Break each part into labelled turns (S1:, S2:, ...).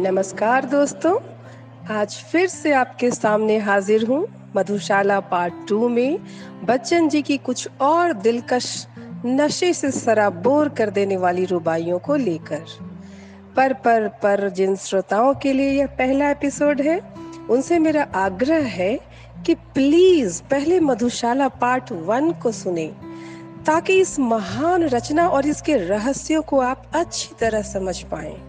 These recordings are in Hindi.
S1: नमस्कार दोस्तों। आज फिर से आपके सामने हाजिर हूँ मधुशाला पार्ट टू में। बच्चन जी की कुछ और दिलकश, नशे से सराबोर कर देने वाली रुबाइयों को लेकर। पर पर पर जिन श्रोताओं के लिए यह पहला एपिसोड है, उनसे मेरा आग्रह है कि प्लीज़ पहले मधुशाला पार्ट वन को सुने, ताकि इस महान रचना और इसके रहस्यों को आप अच्छी तरह समझ पाएँ।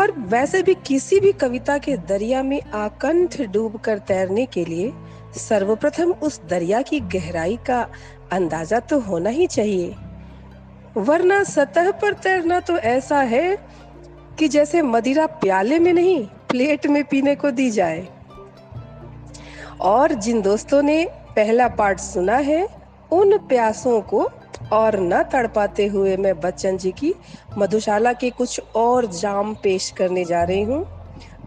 S1: और वैसे भी किसी भी कविता के दरिया में आकंठ डूब कर तैरने के लिए सर्वप्रथम उस दरिया की गहराई का अंदाज़ा तो होना ही चाहिए। वरना सतह पर तैरना तो ऐसा है कि जैसे मदिरा प्याले में नहीं, प्लेट में पीने को दी जाए। और जिन दोस्तों ने पहला पार्ट सुना है, उन प्यासों को और न तड़पाते हुए मैं बच्चन जी की मधुशाला के कुछ और जाम पेश करने जा रही हूँ।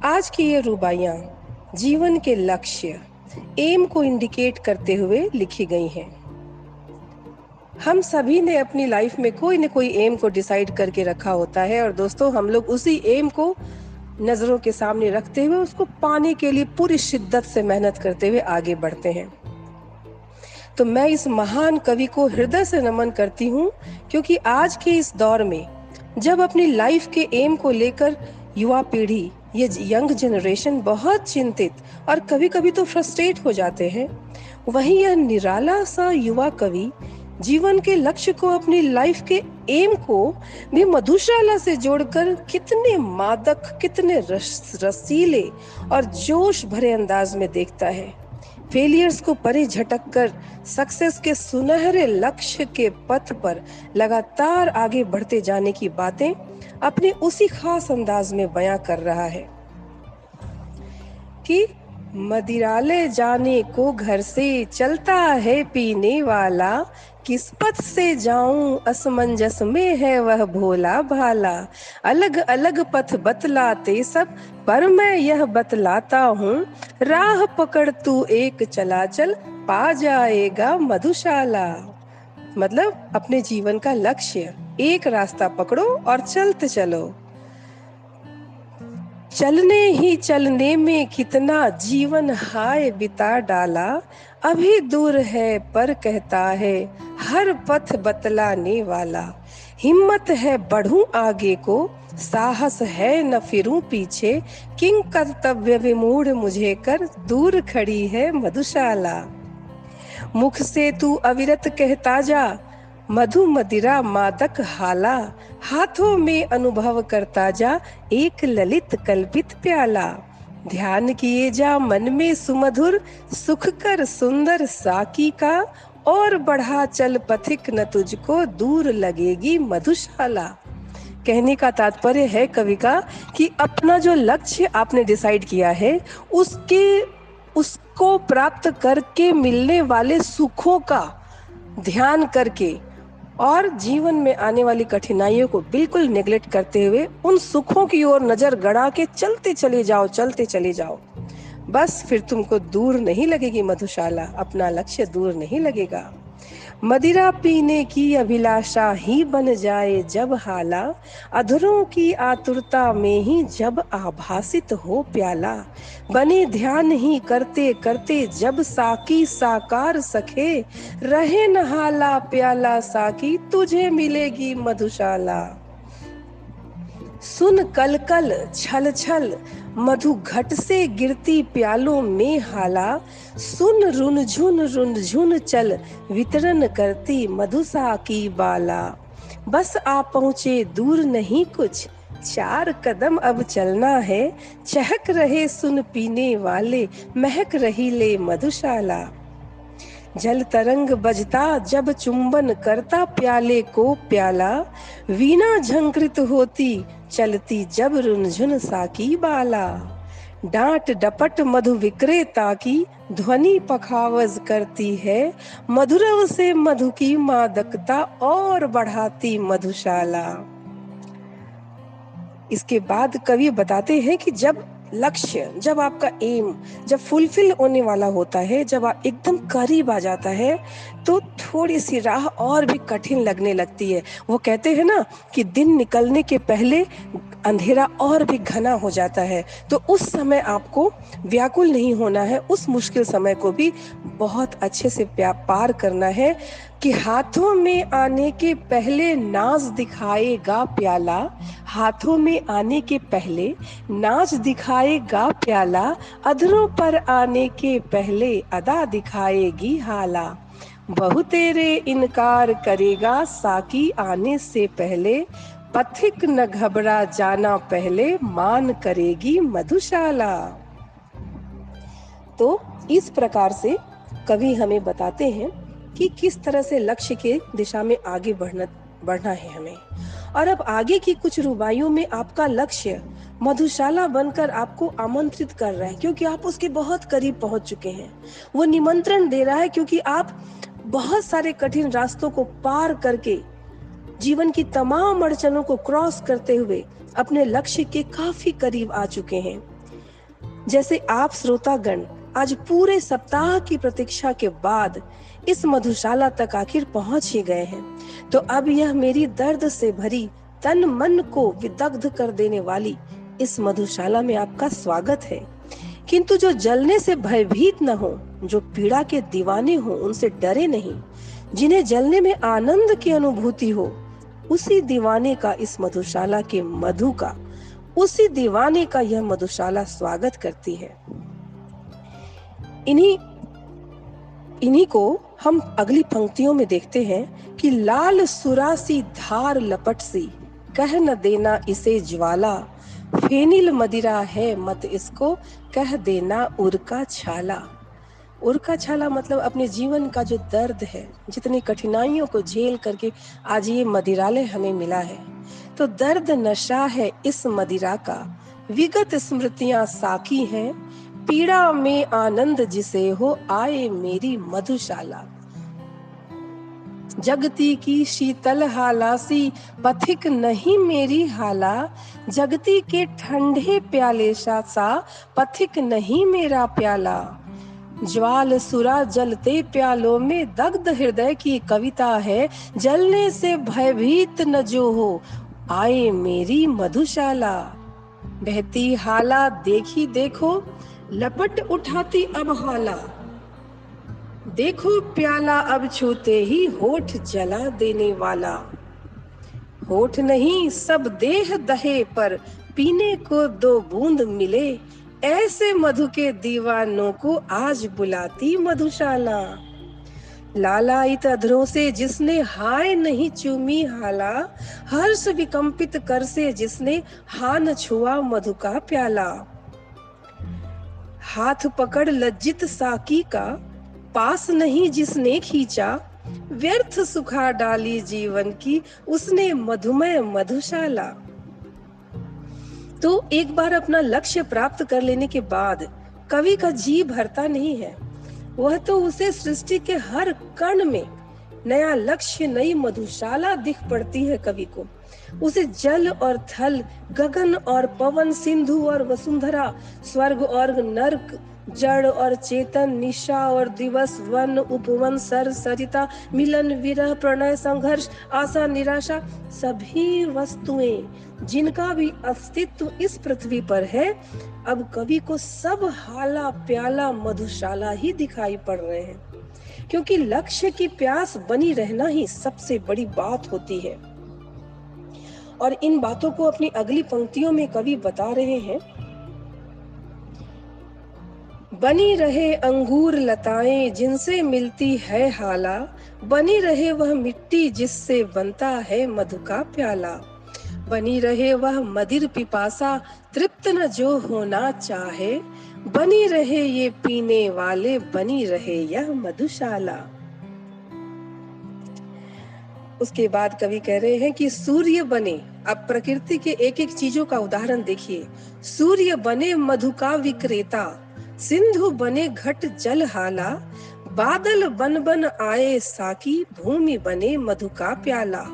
S1: आज की ये रुबाइयाँ जीवन के लक्ष्य, एम को इंडिकेट करते हुए लिखी गई हैं। हम सभी ने अपनी लाइफ में कोई न कोई एम को डिसाइड करके रखा होता है और दोस्तों, हम लोग उसी एम को नज़रों के सामने रखते हुए उसको पाने के लिए पूरी शिद्दत से मेहनत करते हुए आगे बढ़ते हैं। तो मैं इस महान कवि को हृदय से नमन करती हूँ क्योंकि आज के इस दौर में जब अपनी लाइफ के एम को लेकर युवा पीढ़ी ये यंग जनरेशन बहुत चिंतित और कभी कभी तो फ्रस्ट्रेट हो जाते हैं वहीं यह निराला सा युवा कवि जीवन के लक्ष्य को अपनी लाइफ के एम को भी मधुशाला से जोड़कर कितने मादक कितने रस, रसीले और जोश भरे अंदाज में देखता है। फेलियर्स को परे झटक कर सक्सेस के सुनहरे लक्ष्य के पथ पर लगातार आगे बढ़ते जाने की बातें अपने उसी खास अंदाज में बयां कर रहा है कि मदिरालय जाने को घर से चलता है पीने वाला किस पथ से जाऊँ? असमंजस में है वह भोला भाला। अलग अलग पथ बतलाते सब, पर मैं यह बतलाता हूँ। राह पकड़ तू एक चला चल, पा जाएगा मधुशाला। मतलब अपने जीवन का लक्ष्य, एक रास्ता पकड़ो और चलते चलो। चलने ही चलने में कितना जीवन हाय बिता डाला, अभी दूर है पर कहता है हर पथ बतलाने वाला। हिम्मत है बढ़ू आगे को, साहस है न फिरूं पीछे। किंग कर्तव्य विमूढ़ मुझे कर, दूर खड़ी है मधुशाला। मुख से तू अविरत कहता जा मधु मदिरा मादक हाला। हाथों में अनुभव करता जा, एक ललित कल्पित प्याला। ध्यान किए जा मन में सुमधुर सुख कर सुंदर साकी का। और बढ़ा चल पथिक न तुझको दूर लगेगी मधुशाला। कहने का तात्पर्य है कवि का कि अपना जो लक्ष्य आपने डिसाइड किया है, उसके, उसको प्राप्त करके मिलने वाले सुखों का ध्यान करके और जीवन में आने वाली कठिनाइयों को बिल्कुल नेग्लेक्ट करते हुए उन सुखों की ओर नज़र गड़ा के चलते चले जाओ, चलते चले जाओ। बस फिर तुमको दूर नहीं लगेगी मधुशाला, अपना लक्ष्य दूर नहीं लगेगा। मदिरा पीने की अभिलाषा ही बन जाए जब हाला, अधरों की आतुरता में ही जब आभासित हो प्याला। बने ध्यान ही करते करते जब साकी साकार सखे, रहे नहाला प्याला साकी, तुझे मिलेगी मधुशाला। सुन कल कल छल छल मधु घट से गिरती प्यालों में हाला। सुन रुन झुन रुन झुन चल, वितरण करती मधुसा की बाला। बस आ पहुँचे दूर नहीं कुछ, चार कदम अब चलना है। चहक रहे सुन पीने वाले, महक रही ले मधुशाला। जल तरंग बजता, जब चुंबन करता प्याले को प्याला, वीणा झंकृत होती, चलती जब रुनझुन साकी बाला। डांट डपट मधु विक्रेता की, ध्वनि पखावज करती है, मधुरव से मधु की मादकता और बढ़ाती मधुशाला। इसके बाद कवि बताते हैं कि जब लक्ष्य, जब आपका एम जब फुलफिल होने वाला होता है, जब आप एकदम करीब आ जाता है तो थोड़ी सी राह और भी कठिन लगने लगती है। वो कहते हैं ना कि दिन निकलने के पहले अंधेरा और भी घना हो जाता है। तो उस समय आपको व्याकुल नहीं होना है। उस मुश्किल समय को भी बहुत अच्छे से पार करना है कि हाथों में आने के पहले नाच दिखाएगा प्याला। हाथों में आने के पहले नाच दिखाएगा प्याला। अधरों पर आने के पहले अदा दिखाएगी हाला। बहु तेरे इनकार करेगा, साकी आने से पहले। पथिक न घबरा जाना पहले, मान करेगी मधुशाला। तो इस प्रकार से कवि हमें बताते हैं कि किस तरह से लक्ष्य के दिशा में आगे बढ़ना बढ़ना है हमें। और अब आगे की कुछ रुबाइयों में आपका लक्ष्य मधुशाला बनकर आपको आमंत्रित कर रहा है, क्योंकि आप उसके बहुत करीब पहुँच चुके हैं। वो निमंत्रण दे रहा है, क्योंकि आप बहुत सारे कठिन रास्तों को पार करके, जीवन की तमाम अड़चनों को क्रॉस करते हुए अपने लक्ष्य के काफ़ी करीब आ चुके हैं। जैसे आप श्रोतागण, आज पूरे सप्ताह की प्रतीक्षा के बाद इस मधुशाला तक आखिर पहुँच ही गए हैं। तो अब यह मेरी दर्द से भरी, तन मन को विदग्ध कर देने वाली इस मधुशाला में आपका स्वागत है। किंतु जो जलने से भयभीत न हो जो पीड़ा के दीवाने हो, उनसे डरे नहीं। जिन्हें जलने में आनंद की अनुभूति हो, उसी दीवाने का इस मधुशाला के मधु का, उसी दीवाने का यह मधुशाला स्वागत करती है। इन्हीं इन्हीं को हम अगली पंक्तियों में देखते हैं कि लाल सुरासी धार लपट सी, कह न देना इसे ज्वाला, फेनिल मदिरा है मत इसको, कह देना उर्का छाला। उर्का छाला मतलब अपने जीवन का जो दर्द है, जितनी कठिनाइयों को झेल करके आज ये मदिरालय हमें मिला है। तो दर्द नशा है इस मदिरा का। विगत स्मृतियाँ साकी हैं, पीड़ा में आनंद जिसे हो आए मेरी मधुशाला। जगती की शीतल हालासी, पथिक नहीं मेरी हाला। जगती के ठंडे प्याले सा पथिक नहीं मेरा प्याला। ज्वाल सुरा जलते प्यालों में दग्ध हृदय की कविता है, जलने से भयभीत न जो हो, आए मेरी मधुशाला। बहती हाला देखी देखो, लपट उठाती अब हाला। देखो प्याला अब छूते ही होठ जला देने वाला। होठ नहीं, सब देह दहे पर, पीने को दो बूंद मिले ऐसे मधु के दीवानों को आज बुलाती मधुशाला। लालायित अधरों से जिसने हाय नहीं चूमी हाला, हर्ष विकंपित कर से जिसने हान छुआ मधु का प्याला। हाथ पकड़ लज्जित साकी का, पास नहीं जिसने खींचा, व्यर्थ सुखा डाली जीवन की, उसने मधुमय मधुशाला। तो एक बार अपना लक्ष्य प्राप्त कर लेने के बाद कवि का जी भरता नहीं है। वह तो उसे सृष्टि के हर कण में नया लक्ष्य, नई मधुशाला दिख पड़ती है कवि को। उसे जल और थल, गगन और पवन, सिंधु और वसुंधरा, स्वर्ग और नर्क जड़ और चेतन, निशा और दिवस, वन उपवन, सर सरिता, मिलन, विरह, प्रणय, संघर्ष, आशा, निराशा, सभी वस्तुएँ जिनका भी अस्तित्व इस पृथ्वी पर है, अब कवि को सब हाला प्याला मधुशाला ही दिखाई पड़ रहे हैं। क्योंकि लक्ष्य की प्यास बनी रहना ही सबसे बड़ी बात होती है। और इन बातों को अपनी अगली पंक्तियों में कवि बता रहे हैं बनी रहे अंगूर लताएँ जिनसे मिलती है हाला, बनी रहे वह मिट्टी जिससे बनता है मधु का प्याला। बनी रहे वह मदिर पिपासा, तृप्त न जो होना चाहे, बनी रहे ये पीने वाले, बनी रहे यह मधुशाला। उसके बाद कवि कह रहे हैं कि सूर्य बने, अब प्रकृति के एक एक चीज़ों का उदाहरण देखिए। सूर्य बने मधु का विक्रेता सिंधु बने घट जल हाला, बादल बन बन आए साकी, भूमि बने मधु का प्याला।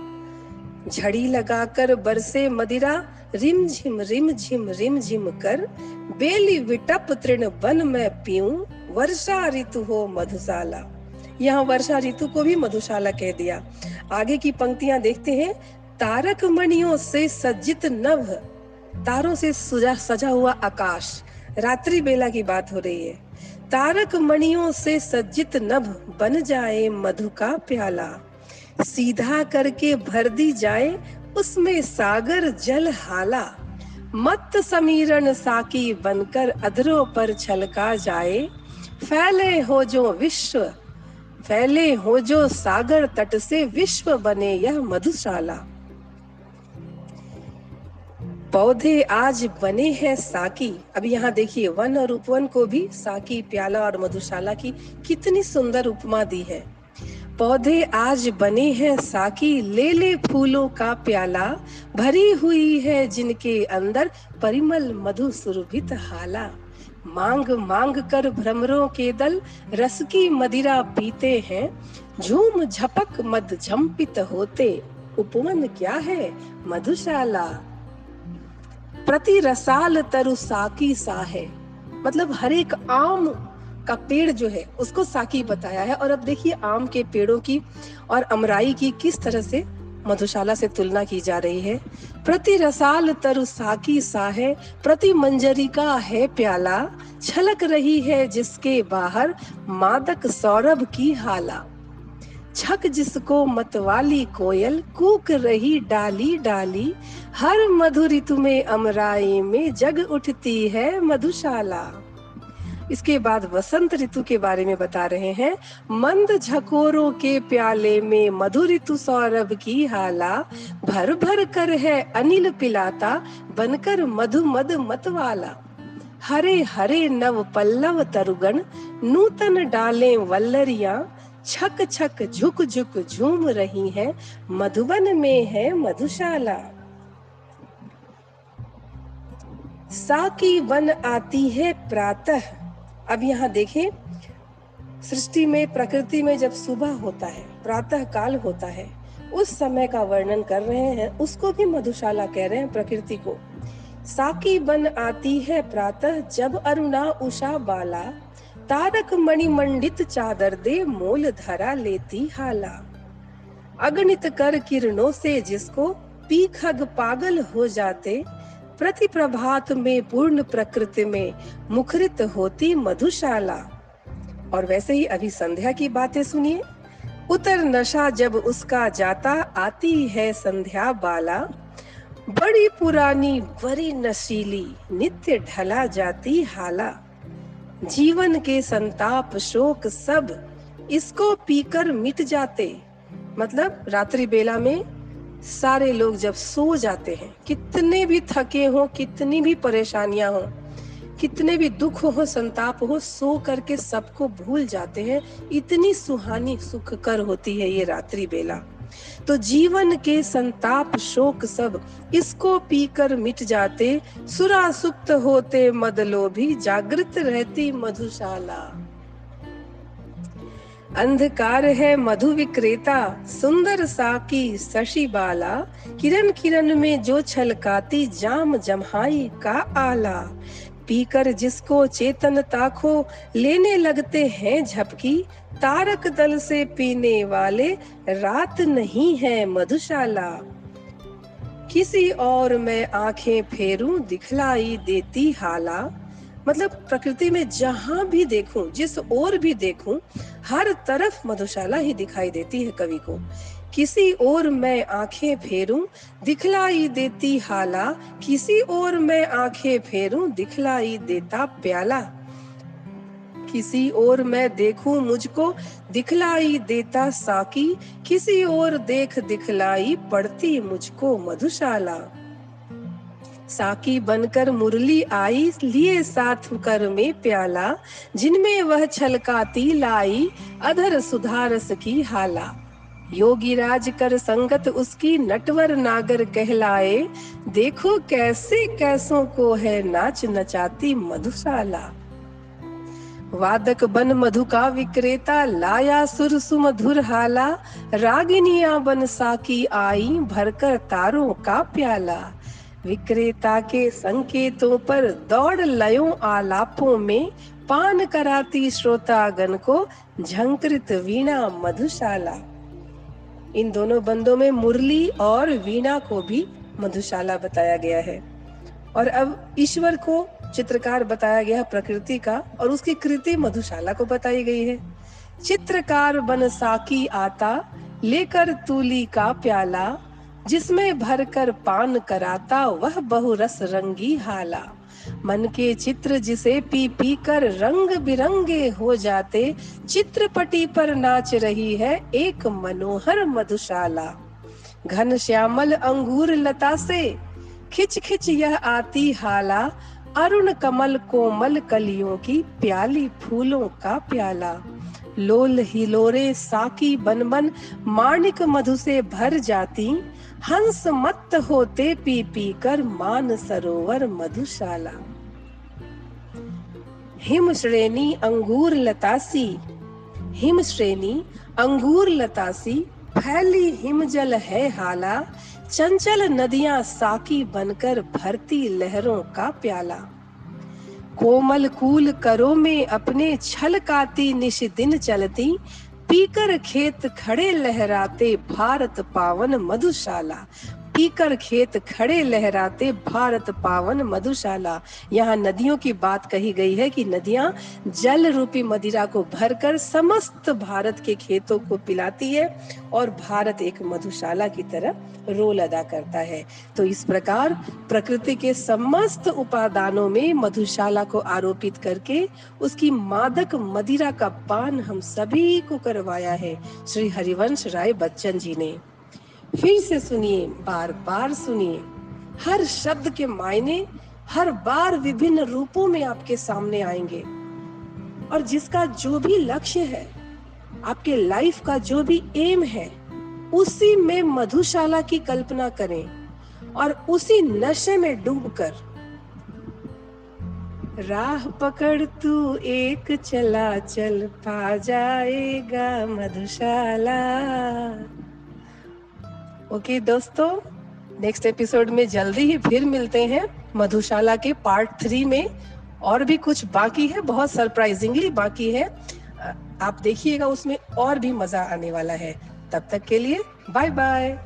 S1: झड़ी लगाकर बरसे मदिरा रिम झिम रिम झिम रिम झिम कर, बेली विटप तृण वन में पीऊं, वर्षा ऋतु हो मधुशाला। यहाँ वर्षा ऋतु को भी मधुशाला कह दिया। आगे की पंक्तियाँ देखते हैं। तारक मणियों से सज्जित नभ, तारों से सजा सजा हुआ आकाश। रात्रि बेला की बात हो रही है। तारक मणियों से सज्जित नभ बन जाए मधु का प्याला। सीधा करके भर दी जाए उसमें सागर जल हाला। मत समीरण साकी बनकर अधरों पर छलका जाए। फैले हो जो विश्व, फैले हो जो सागर तट से विश्व बने यह मधुशाला। पौधे आज बने हैं साकी। अब यहाँ देखिए, वन और उपवन को भी साकी, प्याला और मधुशाला की कितनी सुंदर उपमा दी है। पौधे आज बने हैं साकी ले ले फूलों का प्याला, भरी हुई है जिनके अंदर परिमल मधु सुरभित हाला। मांग मांग कर भ्रमरों के दल रस की मदिरा पीते हैं, झूम झपक मद झम्पित होते। उपवन क्या है? मधुशाला। प्रति रसाल तरु साकी सा है। मतलब हर एक आम का पेड़ जो है, उसको साकी बताया है। और अब देखिए आम के पेड़ों की और अमराई की किस तरह से मधुशाला से तुलना की जा रही है। प्रति रसाल तरु साकी सा है, प्रति मंजरी का है प्याला, छलक रही है जिसके बाहर मादक सौरभ की हाला। छक जिसको मतवाली कोयल, कूक रही डाली डाली, हर मधु ऋतु में अमराई में जग उठती है मधुशाला। इसके बाद वसंत ऋतु के बारे में बता रहे हैं। मंद झकोरों के प्याले में मधु ऋतु सौरभ की हाला, भर भर कर है अनिल पिलाता, बनकर मधु मद मत वाला हरे हरे नव पल्लव तरुगण, नूतन डाले वल्लरिया छक छक झुक झुक झूम रही है, मधुबन में है मधुशाला। साकी वन आती है प्रातः। अब यहाँ देखें, सृष्टि में, प्रकृति में जब सुबह होता है, प्रातः काल होता है, उस समय का वर्णन कर रहे हैं, उसको भी मधुशाला कह रहे हैं प्रकृति को। साकी बन आती है प्रातः जब अरुणा उषा बाला तारक मणि मंडित चादर दे मोल धरा लेती हाला। अगणित कर किरणों से जिसको पी खग पागल हो जाते प्रति प्रभात में पूर्ण प्रकृति में मुखरित होती मधुशाला। और वैसे ही अभी संध्या की बातें सुनिए। उतर नशा जब उसका जाता, आती है संध्या बाला। बड़ी पुरानी, बड़ी नशीली, नित्य ढला जाती हाला। जीवन के संताप, शोक सब इसको पीकर मिट जाते। मतलब रात्रि बेला में सारे लोग जब सो जाते हैं, कितने भी थके हो, कितनी भी परेशानियाँ हो, कितने भी दुख हो, संताप हो, सो करके सबको भूल जाते हैं। इतनी सुहानी सुख कर होती है ये रात्रि बेला। तो जीवन के संताप शोक सब इसको पीकर मिट जाते? सुरा सुप्त होते मदलो भी जागृत रहती मधुशाला। अंधकार है मधु विक्रेता, सुंदर साकी शशि बाला। किरण किरण में जो छलकाती जाम जमहाई का आला। पीकर जिसको चेतनता खो लेने लगते हैं झपकी, तारक दल से पीने वाले रात नहीं है मधुशाला। किसी और मैं आँखें फेरूं, दिखलाई देती हाला। मतलब प्रकृति में जहाँ भी देखूँ, जिस ओर भी देखूँ, हर तरफ़ मधुशाला ही दिखाई देती है कवि को। किसी और मैं आँखें फेरूं, दिखलाई देती हाला। किसी और मैं आँखें फेरूं, दिखलाई देता प्याला। किसी और मैं देखूँ मुझको, दिखलाई देता साकी। किसी और देख दिखलाई पड़ती मुझको मधुशाला। साकी बनकर मुरली आई, लिए साथ कर में प्याला। जिनमें वह छलकाती लाई, अधर सुधारस की हाला। योगी राज कर संगत उसकी नटवर नागर कहलाए। देखो कैसे कैसों को है नाच नचाती मधुशाला। वादक बन मधु का विक्रेता, लाया सुर सुमधुर हाला। रागिनिया बन साकी आई, भरकर तारों का प्याला। विक्रेता के संकेतों पर दौड़ लयों आलापों में। पान कराती श्रोतागण को झंकृत वीणा मधुशाला। इन दोनों बंदों में मुरली और वीणा को भी मधुशाला बताया गया है। और अब ईश्वर को चित्रकार बताया गया प्रकृति का और उसकी कृति मधुशाला को बताई गई है। चित्रकार बन साकी आता, लेकर तूली का प्याला, जिसमें भरकर पान कराता, वह बहुरस रंगी हाला। मन के चित्र जिसे पी पी कर रंग बिरंगे हो जाते, चित्रपटी पर नाच रही है एक मनोहर मधुशाला। घन श्यामल अंगूर लता से खिच खिच यह आती हाला, अरुण कमल कोमल कलियों की प्याली फूलों का प्याला। लोल हिलोरे साकी बन बन माणिक मधु से भर जाती हंस मत होते पी पी कर मान सरोवर मधुशाला। हिम श्रेणी अंगूर लतासी, हिम श्रेणी अंगूर लतासी, फैली हिमजल है हाला, चंचल नदियाँ साकी बनकर भरती लहरों का प्याला। कोमल कूल करो में अपने छलकाती निश दिन चलती पीकर खेत खड़े लहराते भारत पावन मधुशाला। पीकर खेत खड़े लहराते भारत पावन मधुशाला। यहाँ नदियों की बात कही गई है कि नदियाँ जल रूपी मदिरा को भरकर समस्त भारत के खेतों को पिलाती है और भारत एक मधुशाला की तरह रोल अदा करता है। तो इस प्रकार प्रकृति के समस्त उपादानों में मधुशाला को आरोपित करके उसकी मादक मदिरा का पान हम सभी को करवाया है। श्री हरिवंश राय बच्चन जी ने। फिर से सुनिए बार बार सुनिए। हर शब्द के मायने हर बार विभिन्न रूपों में आपके सामने आएँगे। और जिसका जो भी लक्ष्य है, आपके लाइफ का जो भी एम है, उसी में मधुशाला की कल्पना करें और उसी नशे में डूबकर। राह पकड़ तू एक चला चल, पा जाएगा मधुशाला। ओके, दोस्तों नेक्स्ट एपिसोड में जल्दी ही फिर मिलते हैं मधुशाला के पार्ट थ्री में। और भी कुछ बाकी है, बहुत सरप्राइजिंगली बाकी है। आप देखिएगा, उसमें और भी मज़ा आने वाला है। तब तक के लिए बाय बाय